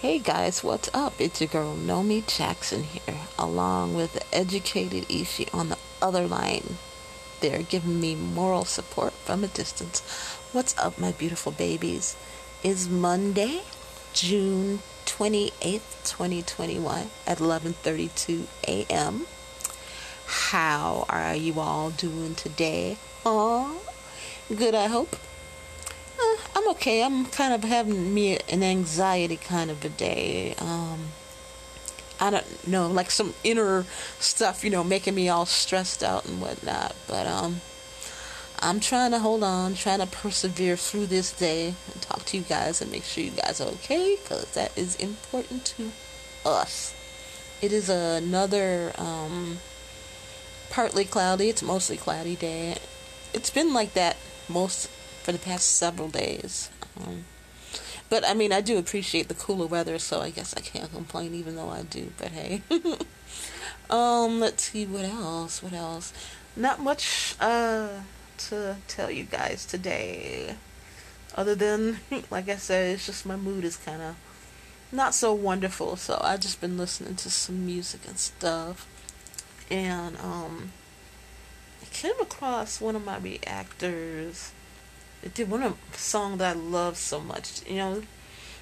Hey guys, what's up? It's your girl Nomi Jackson here, along with educated Ishi on the other line. They're giving me moral support from a distance. What's up, my beautiful babies? Is Monday, June 28th, 2021 at 11:32 a.m. How are you all doing today? Oh, good, I hope. Okay. I'm kind of having me an anxiety kind of a day. Um, I don't know, like some inner stuff, you know, making me all stressed out and whatnot. But um, I'm trying to hold on, trying to persevere through this day and talk to you guys and make sure you guys are okay because that is important to us. It is another um, partly cloudy. It's mostly cloudy day. It's been like that most for the past several days. Um, but I mean, I do appreciate the cooler weather, so I guess I can't complain, even though I do. But hey, um, let's see what else. What else? Not much uh to tell you guys today, other than like I said, it's just my mood is kind of not so wonderful. So I just been listening to some music and stuff, and um, I came across one of my reactors it did one of song that I love so much. You know,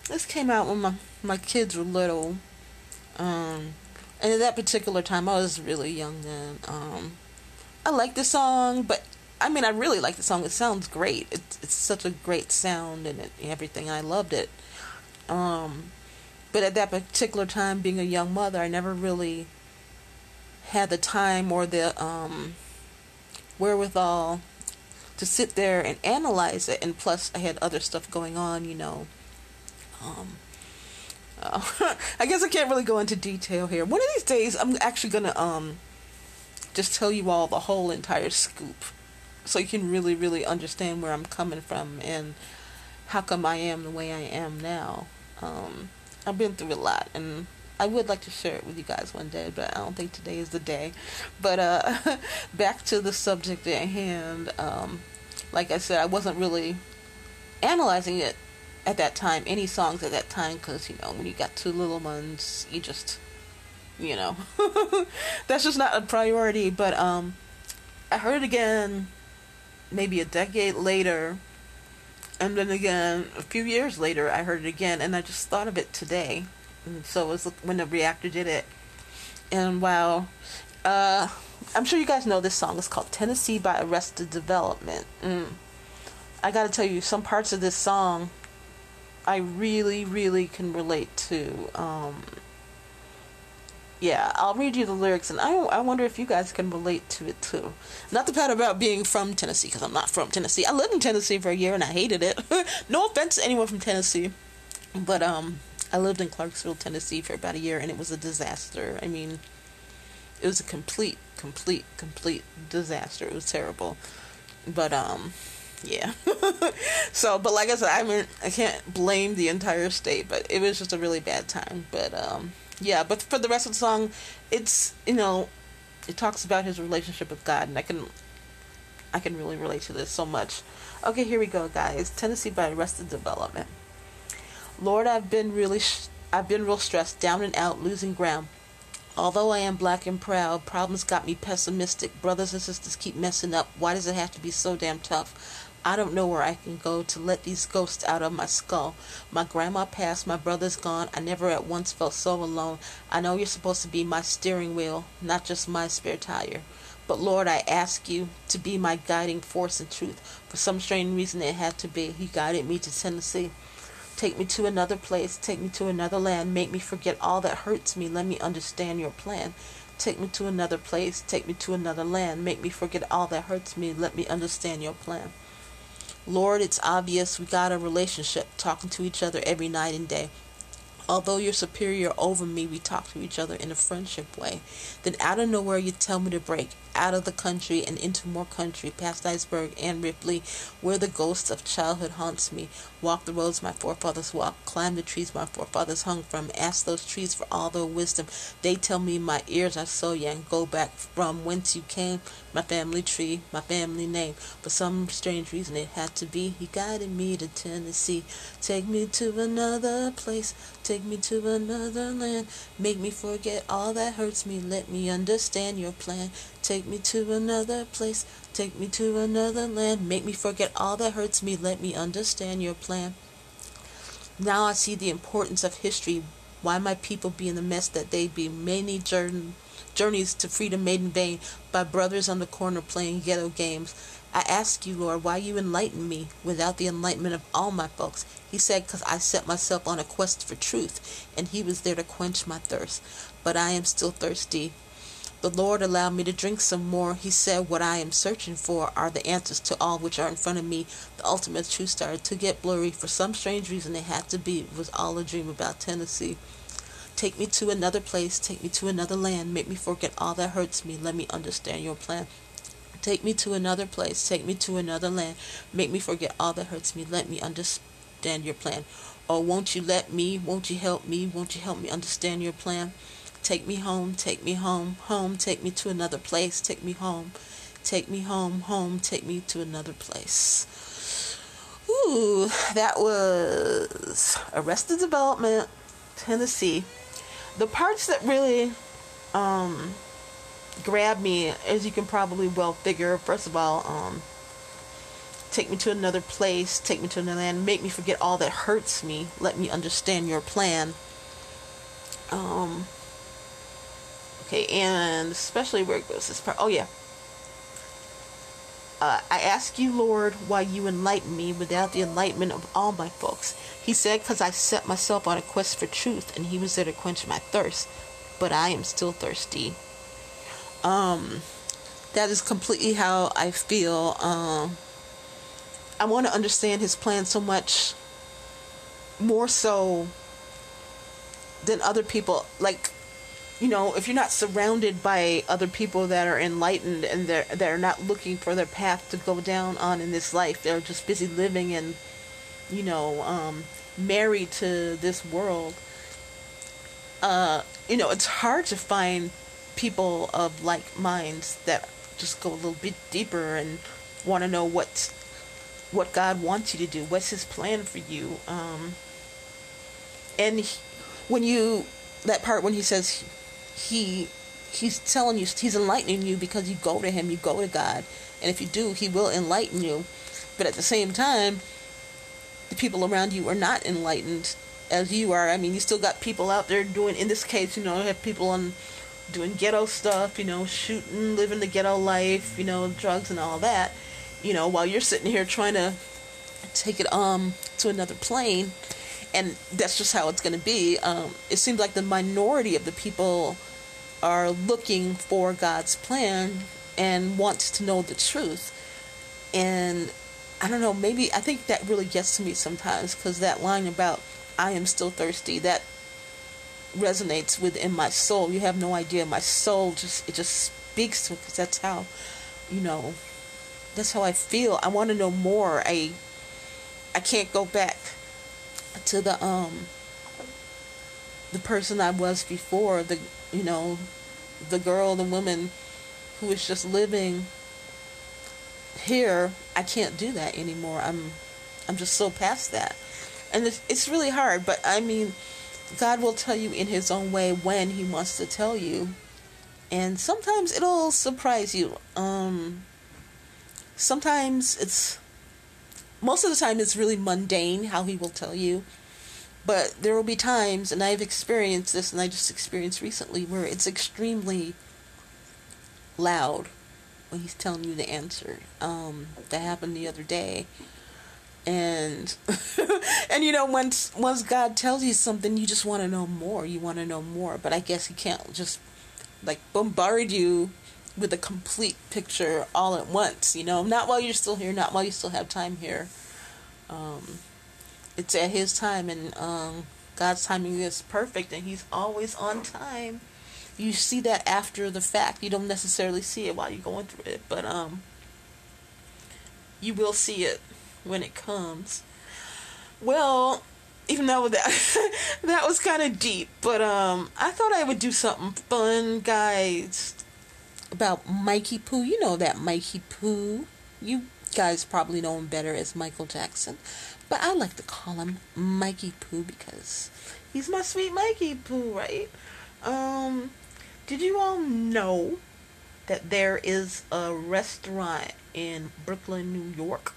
this came out when my my kids were little, um, and at that particular time I was really young then. Um, I like the song, but I mean I really like the song. It sounds great. It's it's such a great sound and it, everything. I loved it. Um, but at that particular time, being a young mother, I never really had the time or the um, wherewithal to sit there and analyze it. And plus, I had other stuff going on, you know. Um, uh, I guess I can't really go into detail here. One of these days, I'm actually gonna um just tell you all the whole entire scoop, so you can really, really understand where I'm coming from and how come I am the way I am now. Um, I've been through a lot, and I would like to share it with you guys one day, but I don't think today is the day. But uh, back to the subject at hand. Um, like I said, I wasn't really analyzing it at that time, any songs at that time, because, you know, when you got two little ones, you just, you know, that's just not a priority. But um, I heard it again maybe a decade later. And then again, a few years later, I heard it again, and I just thought of it today and so it was when the reactor did it. And wow, uh, I'm sure you guys know this song. It's called Tennessee by Arrested Development. Mm. I gotta tell you, some parts of this song I really, really can relate to. Um, yeah, I'll read you the lyrics, and I, I wonder if you guys can relate to it too. Not the part about being from Tennessee, because I'm not from Tennessee. I lived in Tennessee for a year and I hated it. no offense to anyone from Tennessee, but um, I lived in Clarksville, Tennessee for about a year and it was a disaster. I mean, it was a complete, complete, complete disaster. It was terrible. But, um, yeah. so, but like I said, I mean, I can't blame the entire state, but it was just a really bad time. But, um, yeah, but for the rest of the song, it's, you know, it talks about his relationship with God, and I can, I can really relate to this so much. Okay, here we go, guys. Tennessee by Arrested Development. Lord, I've been really, sh- I've been real stressed, down and out, losing ground. Although I am black and proud, problems got me pessimistic. Brothers and sisters keep messing up. Why does it have to be so damn tough? I don't know where I can go to let these ghosts out of my skull. My grandma passed, my brother's gone. I never at once felt so alone. I know you're supposed to be my steering wheel, not just my spare tire. But Lord, I ask you to be my guiding force and truth. For some strange reason, it had to be. He guided me to Tennessee. Take me to another place. Take me to another land. Make me forget all that hurts me. Let me understand your plan. Take me to another place. Take me to another land. Make me forget all that hurts me. Let me understand your plan. Lord, it's obvious we got a relationship, talking to each other every night and day. Although you're superior over me, we talk to each other in a friendship way. Then out of nowhere, you tell me to break out of the country and into more country, past Dyersburg and Ripley, where the ghosts of childhood haunts me. Walk the roads my forefathers walked, climb the trees my forefathers hung from. Ask those trees for all their wisdom. They tell me my ears are so young. Go back from whence you came. my family tree, my family name. For some strange reason it had to be. He guided me to Tennessee. Take me to another place. Take me to another land. Make me forget all that hurts me. Let me understand your plan. Take me to another place. Take me to another land. Make me forget all that hurts me. Let me understand your plan. Now I see the importance of history. Why my people be in the mess that they be. Many journey journeys to freedom made in vain by brothers on the corner playing ghetto games. I ask you, Lord, why you enlighten me without the enlightenment of all my folks. He said, because I set myself on a quest for truth, and he was there to quench my thirst. But I am still thirsty. The Lord allowed me to drink some more. He said, What I am searching for are the answers to all which are in front of me. The ultimate truth started to get blurry. For some strange reason, it had to be. It was all a dream about Tennessee. Take me to another place, take me to another land, make me forget all that hurts me, let me understand your plan. Take me to another place, take me to another land, make me forget all that hurts me, let me understand your plan. Oh, won't you let me, won't you help me, won't you help me understand your plan? Take me home, take me home, home, take me to another place, take me home, take me home, home, take me to another place. Ooh, that was Arrested Development, Tennessee the parts that really um, grab me, as you can probably well figure, first of all, um, take me to another place, take me to another land, make me forget all that hurts me, let me understand your plan. Um, okay, and especially where it goes this part. Oh, yeah. Uh, I ask you, Lord, why you enlighten me without the enlightenment of all my folks. He said, Because I set myself on a quest for truth, and He was there to quench my thirst. But I am still thirsty. Um, that is completely how I feel. Um, I want to understand His plan so much more so than other people. Like, you know, if you're not surrounded by other people that are enlightened and they're they're not looking for their path to go down on in this life, they're just busy living and you know, um, married to this world. Uh, you know, it's hard to find people of like minds that just go a little bit deeper and want to know what what God wants you to do, what's His plan for you. Um, and he, when you that part when He says he he's telling you he's enlightening you because you go to him you go to god. And if you do he will enlighten you. But at the same time the people around you are not enlightened as you are. I mean you still got people out there doing in this case you know have people on doing ghetto stuff you know shooting living the ghetto life you know drugs and all that. You know while you're sitting here trying to take it um to another plane. And that's just how it's going to be. Um it seems like the minority of the people are looking for God's plan and wants to know the truth. And I don't know, maybe I think that really gets to me sometimes because that line about I am still thirsty, that resonates within my soul. You have no idea. My soul just, it just speaks to it because that's how, you know, that's how I feel. I want to know more. I, I can't go back to the, um, the person I was before, the you know, the girl, the woman who is just living here, I can't do that anymore. I'm I'm just so past that. And it's, it's really hard, but I mean, God will tell you in his own way when he wants to tell you. And sometimes it'll surprise you. Um sometimes it's most of the time it's really mundane how he will tell you but there will be times, and I've experienced this, and I just experienced recently, where it's extremely loud when he's telling you the answer. Um, that happened the other day. And and you know once once God tells you something, you just want to know more. You want to know more, but I guess He can't just like bombard you with a complete picture all at once. You know, not while you're still here, not while you still have time here. Um, it's at his time and um, God's timing is perfect and he's always on time. You see that after the fact. You don't necessarily see it while you're going through it, but um you will see it when it comes. Well, even though that that was kind of deep, but um I thought I would do something fun, guys. about Mikey Poo. You know that Mikey Poo. You guys probably know him better as Michael Jackson. But I like to call him Mikey Poo because he's my sweet Mikey Poo, right? Um, did you all know that there is a restaurant in Brooklyn, New York?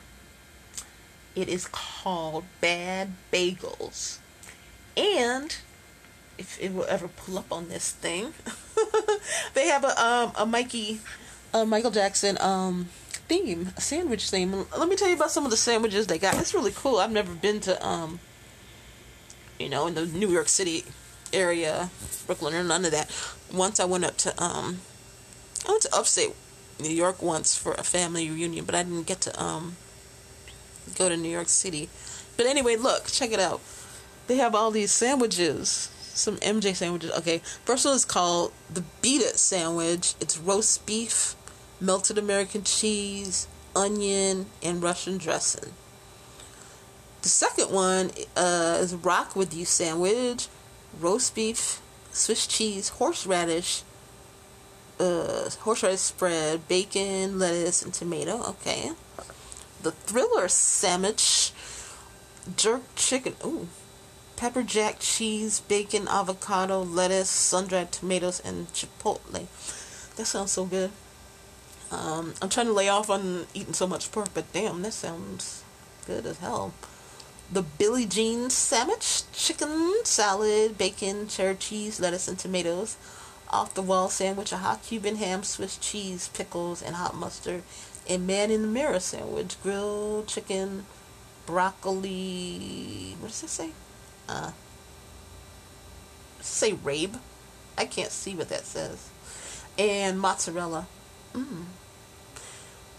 It is called Bad Bagels. And if it will ever pull up on this thing, they have a um a Mikey, a Michael Jackson um theme, a sandwich theme. Let me tell you about some of the sandwiches they got. It's really cool. I've never been to um, you know, in the New York City area, Brooklyn or none of that. Once I went up to um, I went to upstate New York once for a family reunion, but I didn't get to um go to New York City. But anyway, look, check it out. They have all these sandwiches some MJ sandwiches. Okay, first one is called the Beat It sandwich. It's roast beef, melted American cheese, onion, and Russian dressing. The second one uh, is Rock With You sandwich, roast beef, Swiss cheese, horseradish, uh, horseradish spread, bacon, lettuce, and tomato. Okay. The Thriller sandwich, jerk chicken. Ooh, pepper jack cheese, bacon, avocado, lettuce, sun-dried tomatoes, and chipotle. That sounds so good. Um, I'm trying to lay off on eating so much pork, but damn, that sounds good as hell. The Billie Jean sandwich, chicken, salad, bacon, cheddar cheese, lettuce, and tomatoes. Off the wall sandwich, a hot Cuban ham, Swiss cheese, pickles, and hot mustard. And man in the mirror sandwich, grilled chicken, broccoli. What does it say? uh, say rabe. I can't see what that says. And mozzarella. Mmm.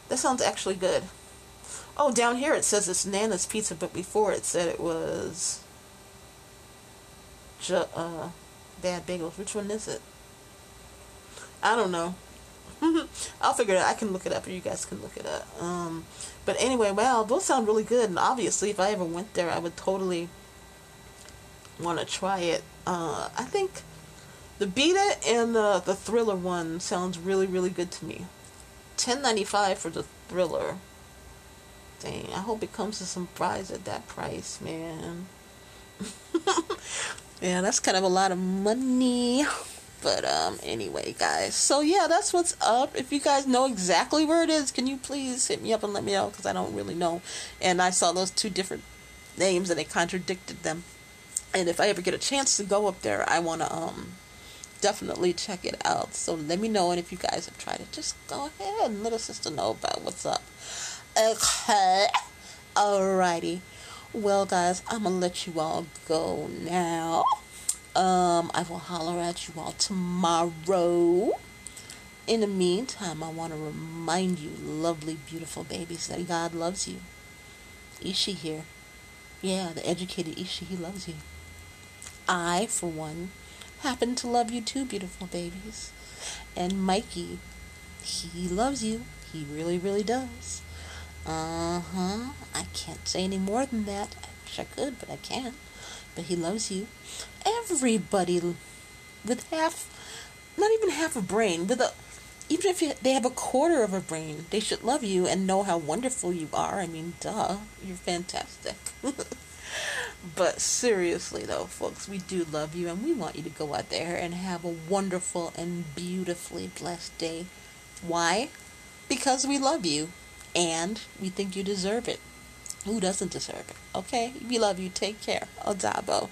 That sounds actually good. Oh, down here it says it's Nana's Pizza, but before it said it was ju- uh, Bad Bagels. Which one is it? I don't know. I'll figure it out. I can look it up, or you guys can look it up. Um, but anyway, well, those sound really good. And obviously, if I ever went there, I would totally want to try it. Uh, I think the Beat It and the the Thriller one sounds really really good to me. Ten ninety five for the Thriller. Dang, I hope it comes to some fries at that price, man. yeah, that's kind of a lot of money. But um anyway, guys. So yeah, that's what's up. If you guys know exactly where it is, can you please hit me up and let me know cuz I don't really know. And I saw those two different names and they contradicted them and if I ever get a chance to go up there, I want to um definitely check it out. So let me know, and if you guys have tried it, just go ahead and let a sister know about what's up. Okay, alrighty. Well, guys, I'm gonna let you all go now. Um, I will holler at you all tomorrow. In the meantime, I want to remind you, lovely, beautiful babies, that God loves you. Ishi here. Yeah, the educated Ishi, he loves you. I, for one, happen to love you too, beautiful babies. And Mikey, he loves you. He really, really does. Uh huh. I can't say any more than that. I wish I could, but I can't. But he loves you. Everybody with half, not even half a brain, with a, even if they have a quarter of a brain, they should love you and know how wonderful you are. I mean, duh, you're fantastic. But seriously, though, folks, we do love you and we want you to go out there and have a wonderful and beautifully blessed day. Why? Because we love you and we think you deserve it. Who doesn't deserve it? Okay? We love you. Take care. Odabo.